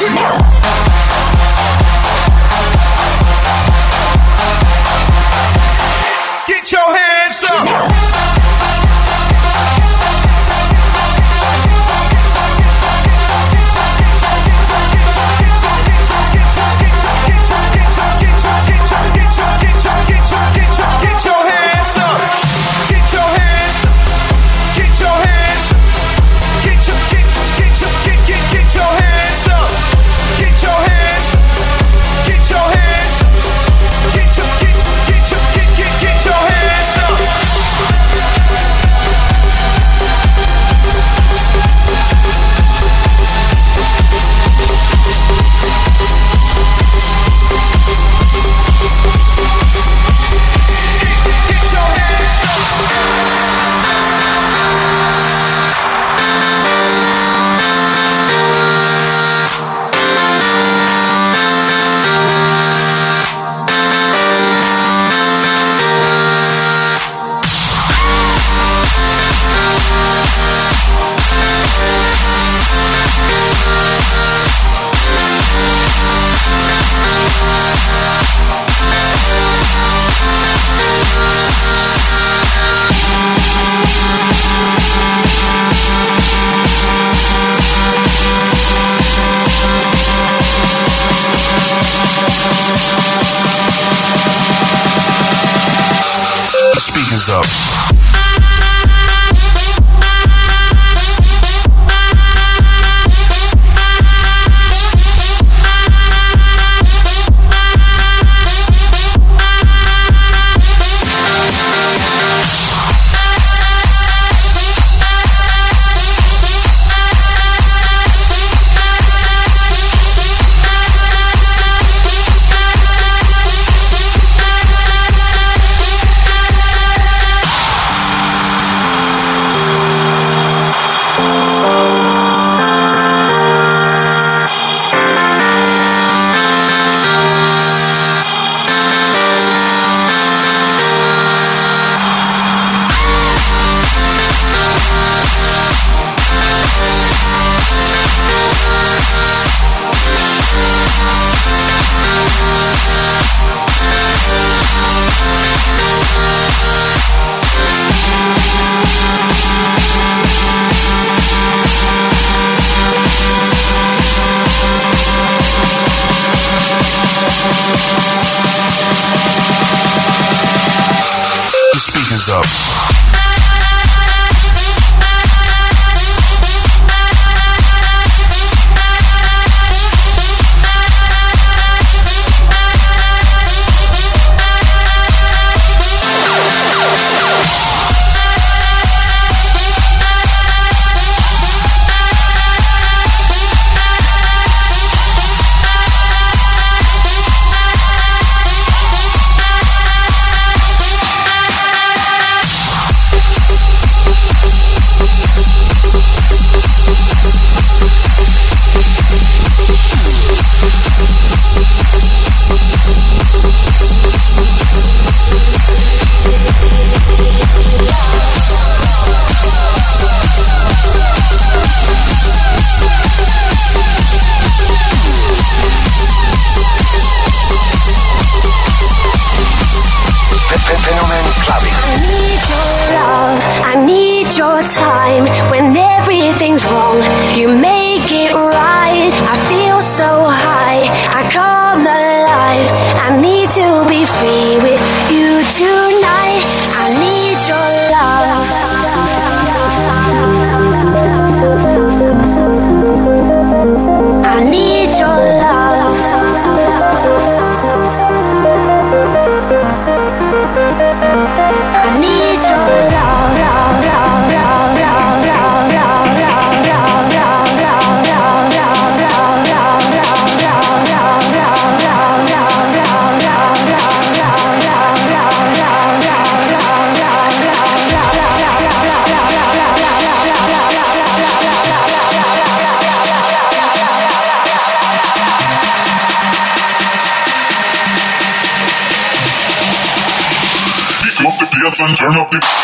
No. Turn up the.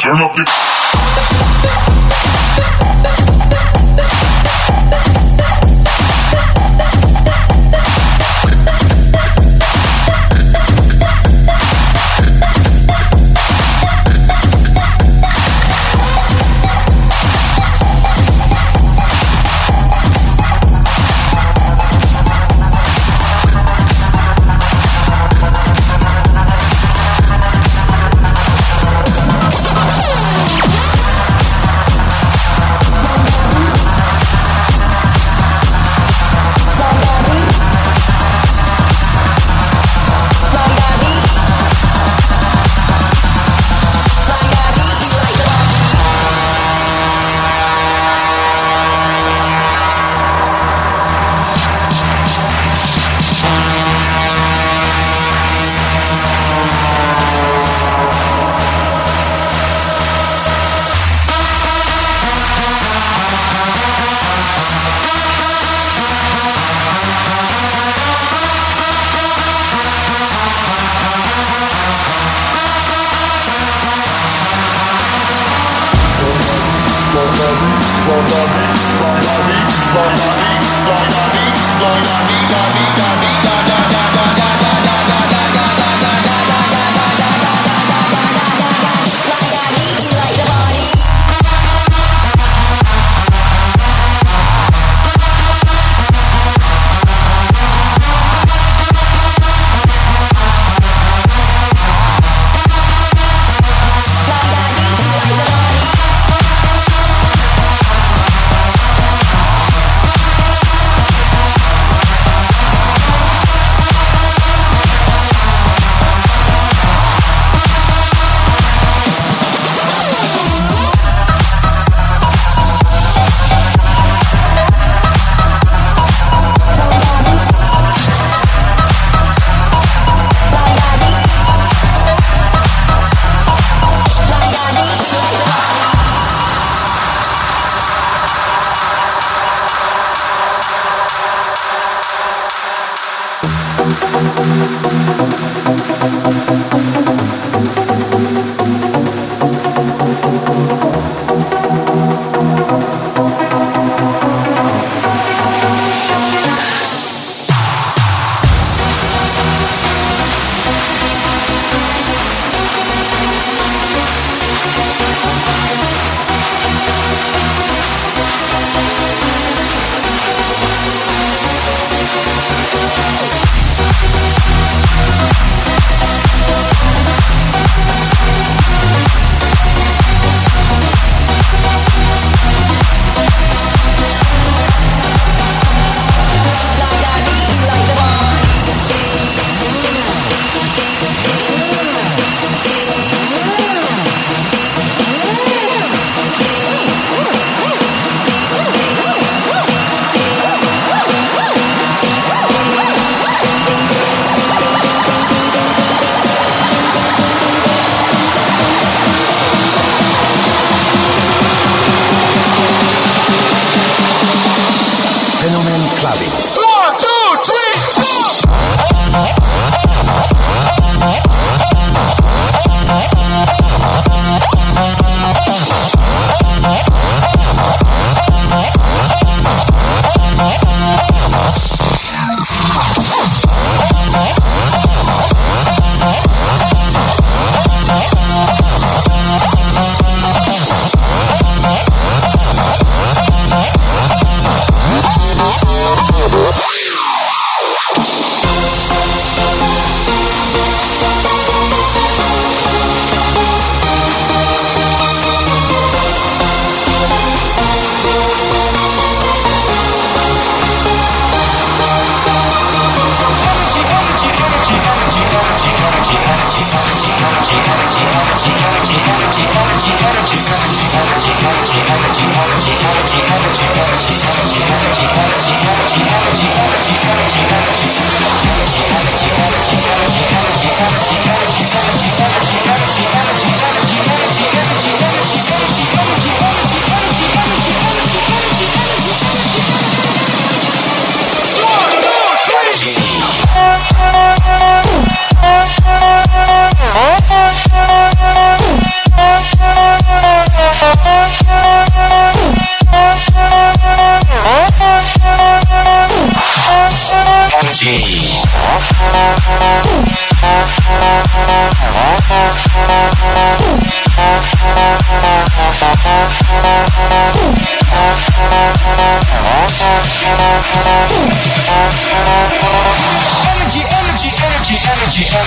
Turn up the.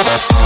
Thank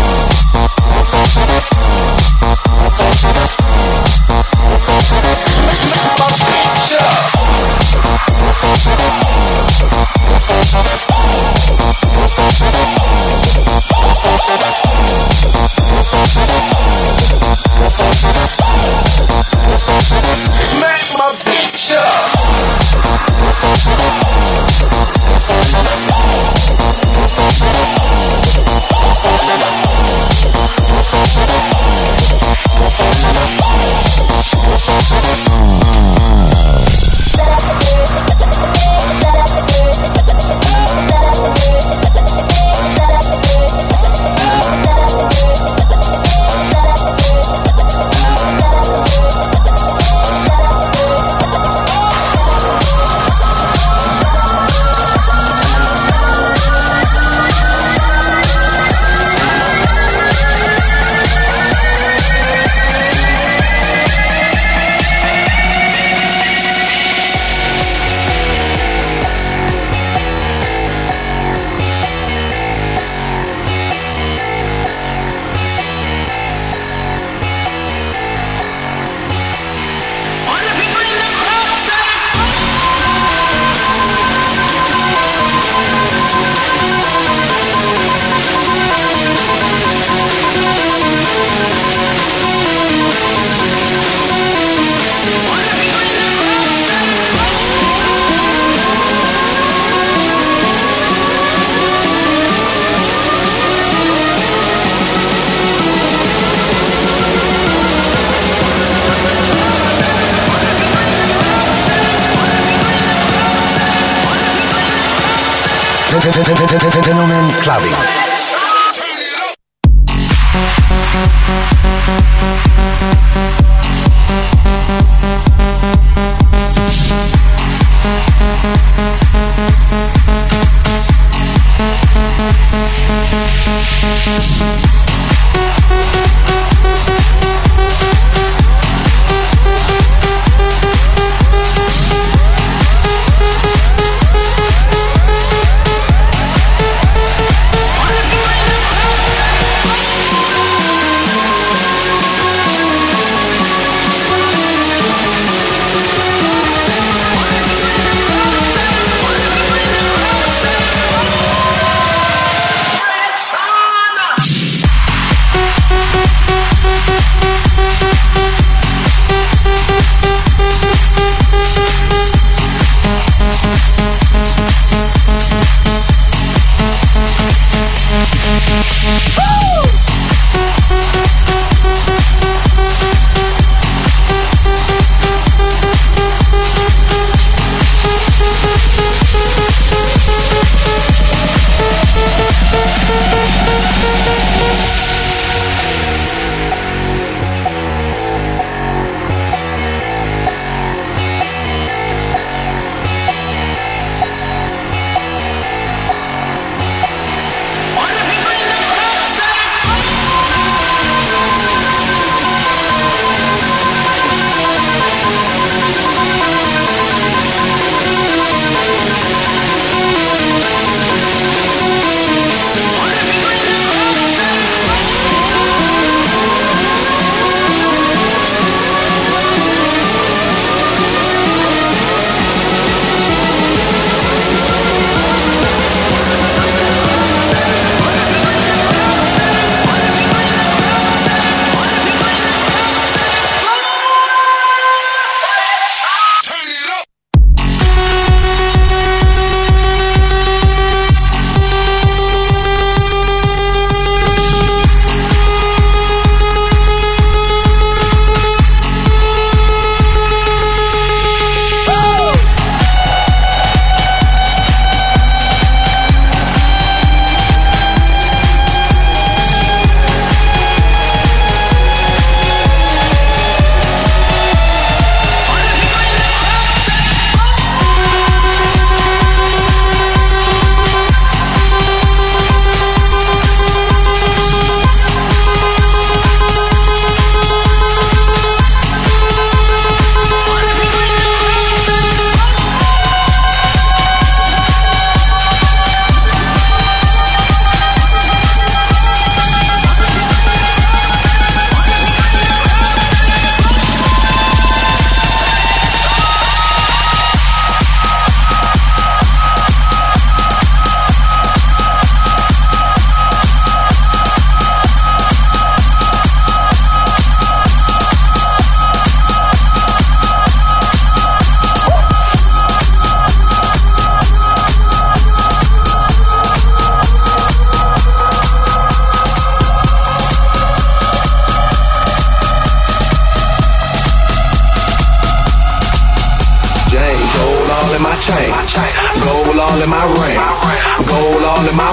saben.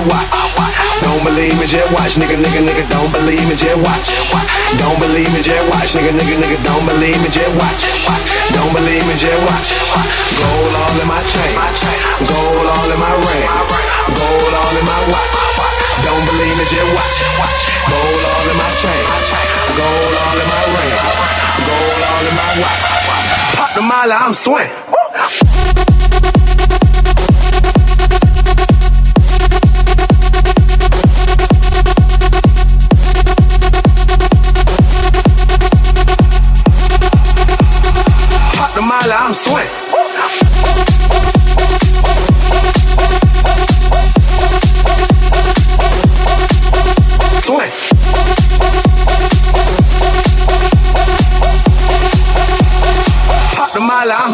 Watch. Don't believe me, just watch. Nigga, nigga, nigga, don't believe me, just watch. Don't believe me, just watch. Nigga, nigga, nigga, don't believe me, just watch. Don't believe me, just watch. Gold all in my chain. Gold all in my ring. Gold all in my watch. Don't believe me, just watch. Gold all in my chain. Gold all in my ring. Gold all in my watch. Pop the molly, I'm swing.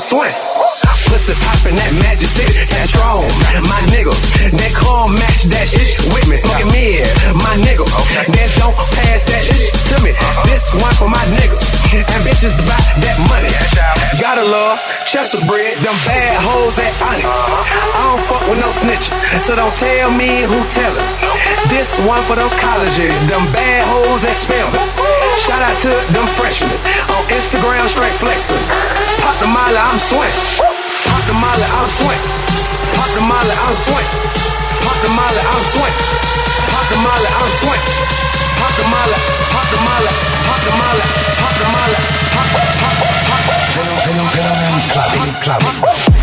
Swing. Pussy poppin' that magic city, that strong, my nigga. That car match that shit with me. Smoking mid, my nigga. That don't pass that shit to me. Uh-huh. This one for my niggas. And bitches buy that money. Gotta love Chester bread, them bad hoes at Onyx. Uh-huh. I don't fuck with no snitches, so don't tell me who tell it. This one for them colleges, them bad hoes at Spelman. Shout out to them freshmen on Instagram, straight flexing. Pop the molly, I'm swing. Pop the molly, I'm swing. Pop the molly, I'm swing. Pop the molly, I'm swing. Pop the molly, I'm swing. Pop the molly, pop the molly, pop the molly, pop the molly, pop, pop, pop, pop. Phenom- Fenomen clubbing, clubbing.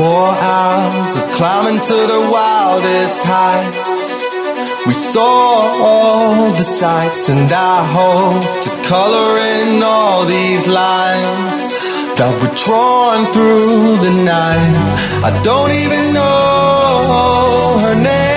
Four hours of climbing to the wildest heights. We saw all the sights, and I hope to color in all these lines that were drawn through the night. I don't even know her name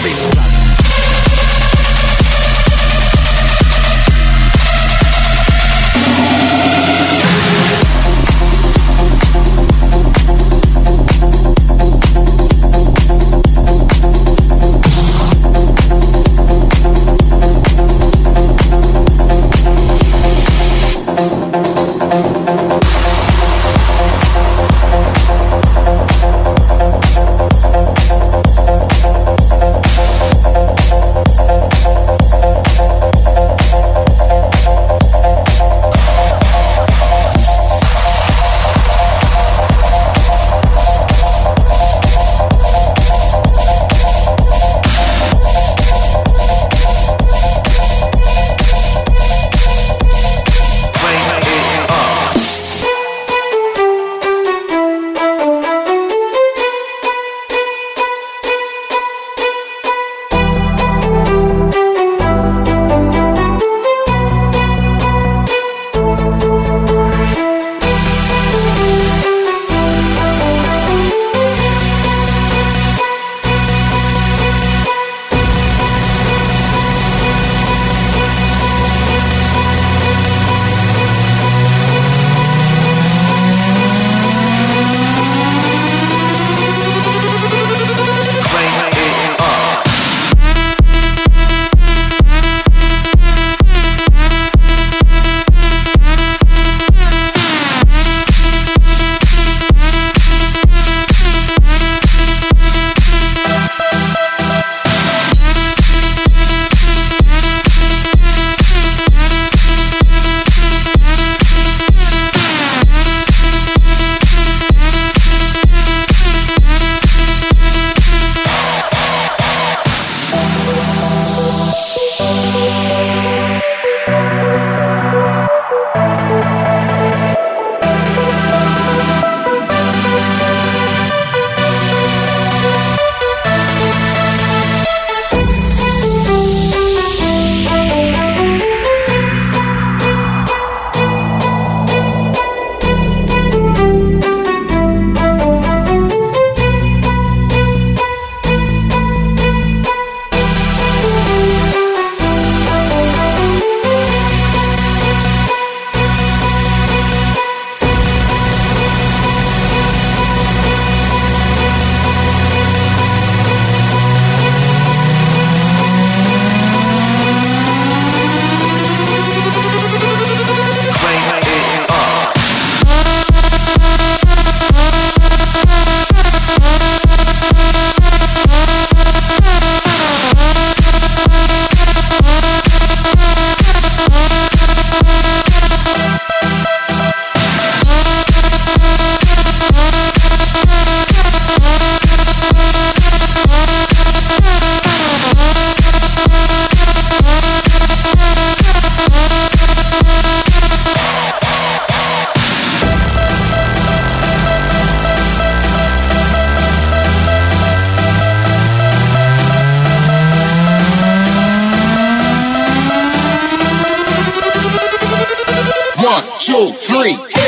clubbing. Two, three.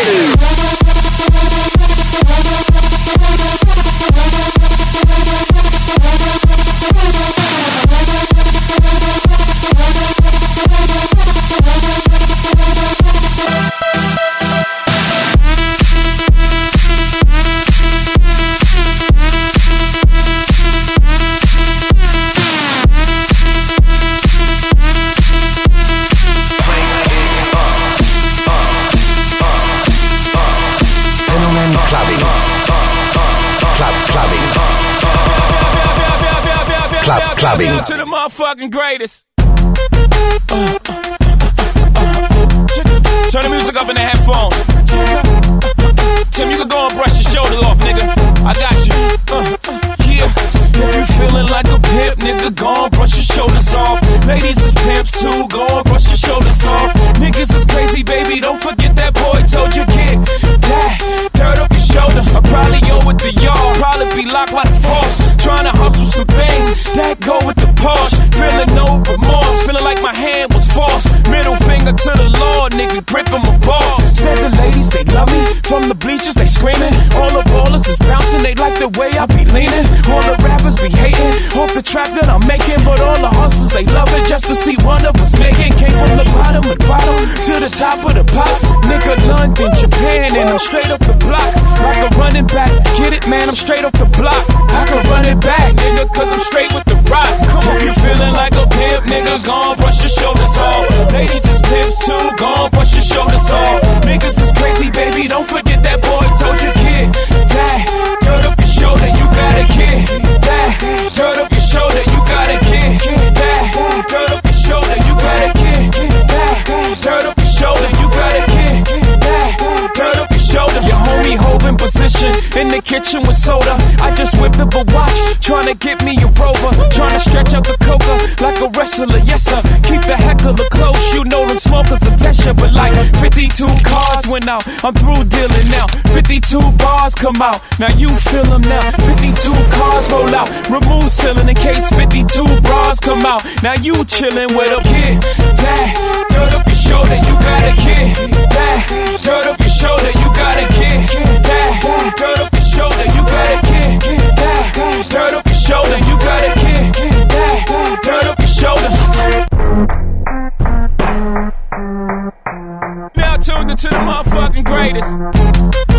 Clubbing. To the motherfucking greatest. To the top of the pops. Nigga, London, Japan, and I'm straight off the block. Like a running back. Get it, man, I'm straight off the block. I can run it back, nigga, cause I'm straight with the rock. Come if you feeling like a pimp, nigga, gon' brush your shoulders off. Ladies is pimps too, gon' brush your shoulders off. Niggas is crazy, baby, don't forget that boy told you, kid. That, dirt off your shoulder, you got a kid. That, holding position in the kitchen with soda. I just whipped up a watch, trying to get me a rover. Trying to stretch out the coca like a wrestler, yes sir. Keep the heckler close, you know them smokers attention. But like 52 cards went out, I'm through dealing now. 52 bars come out, now you feel them now. 52 cars roll out, remove ceiling in case 52 bras come out. Now you chillin' with a kid. That dirt off your shoulder, you got a kid. That dirt off your shoulder, you got a kid. That dirt off your shoulder, you got a kid. That dirt off your shoulder, you got a kid. That dirt off your shoulders. Now tuned into the motherfucking greatest.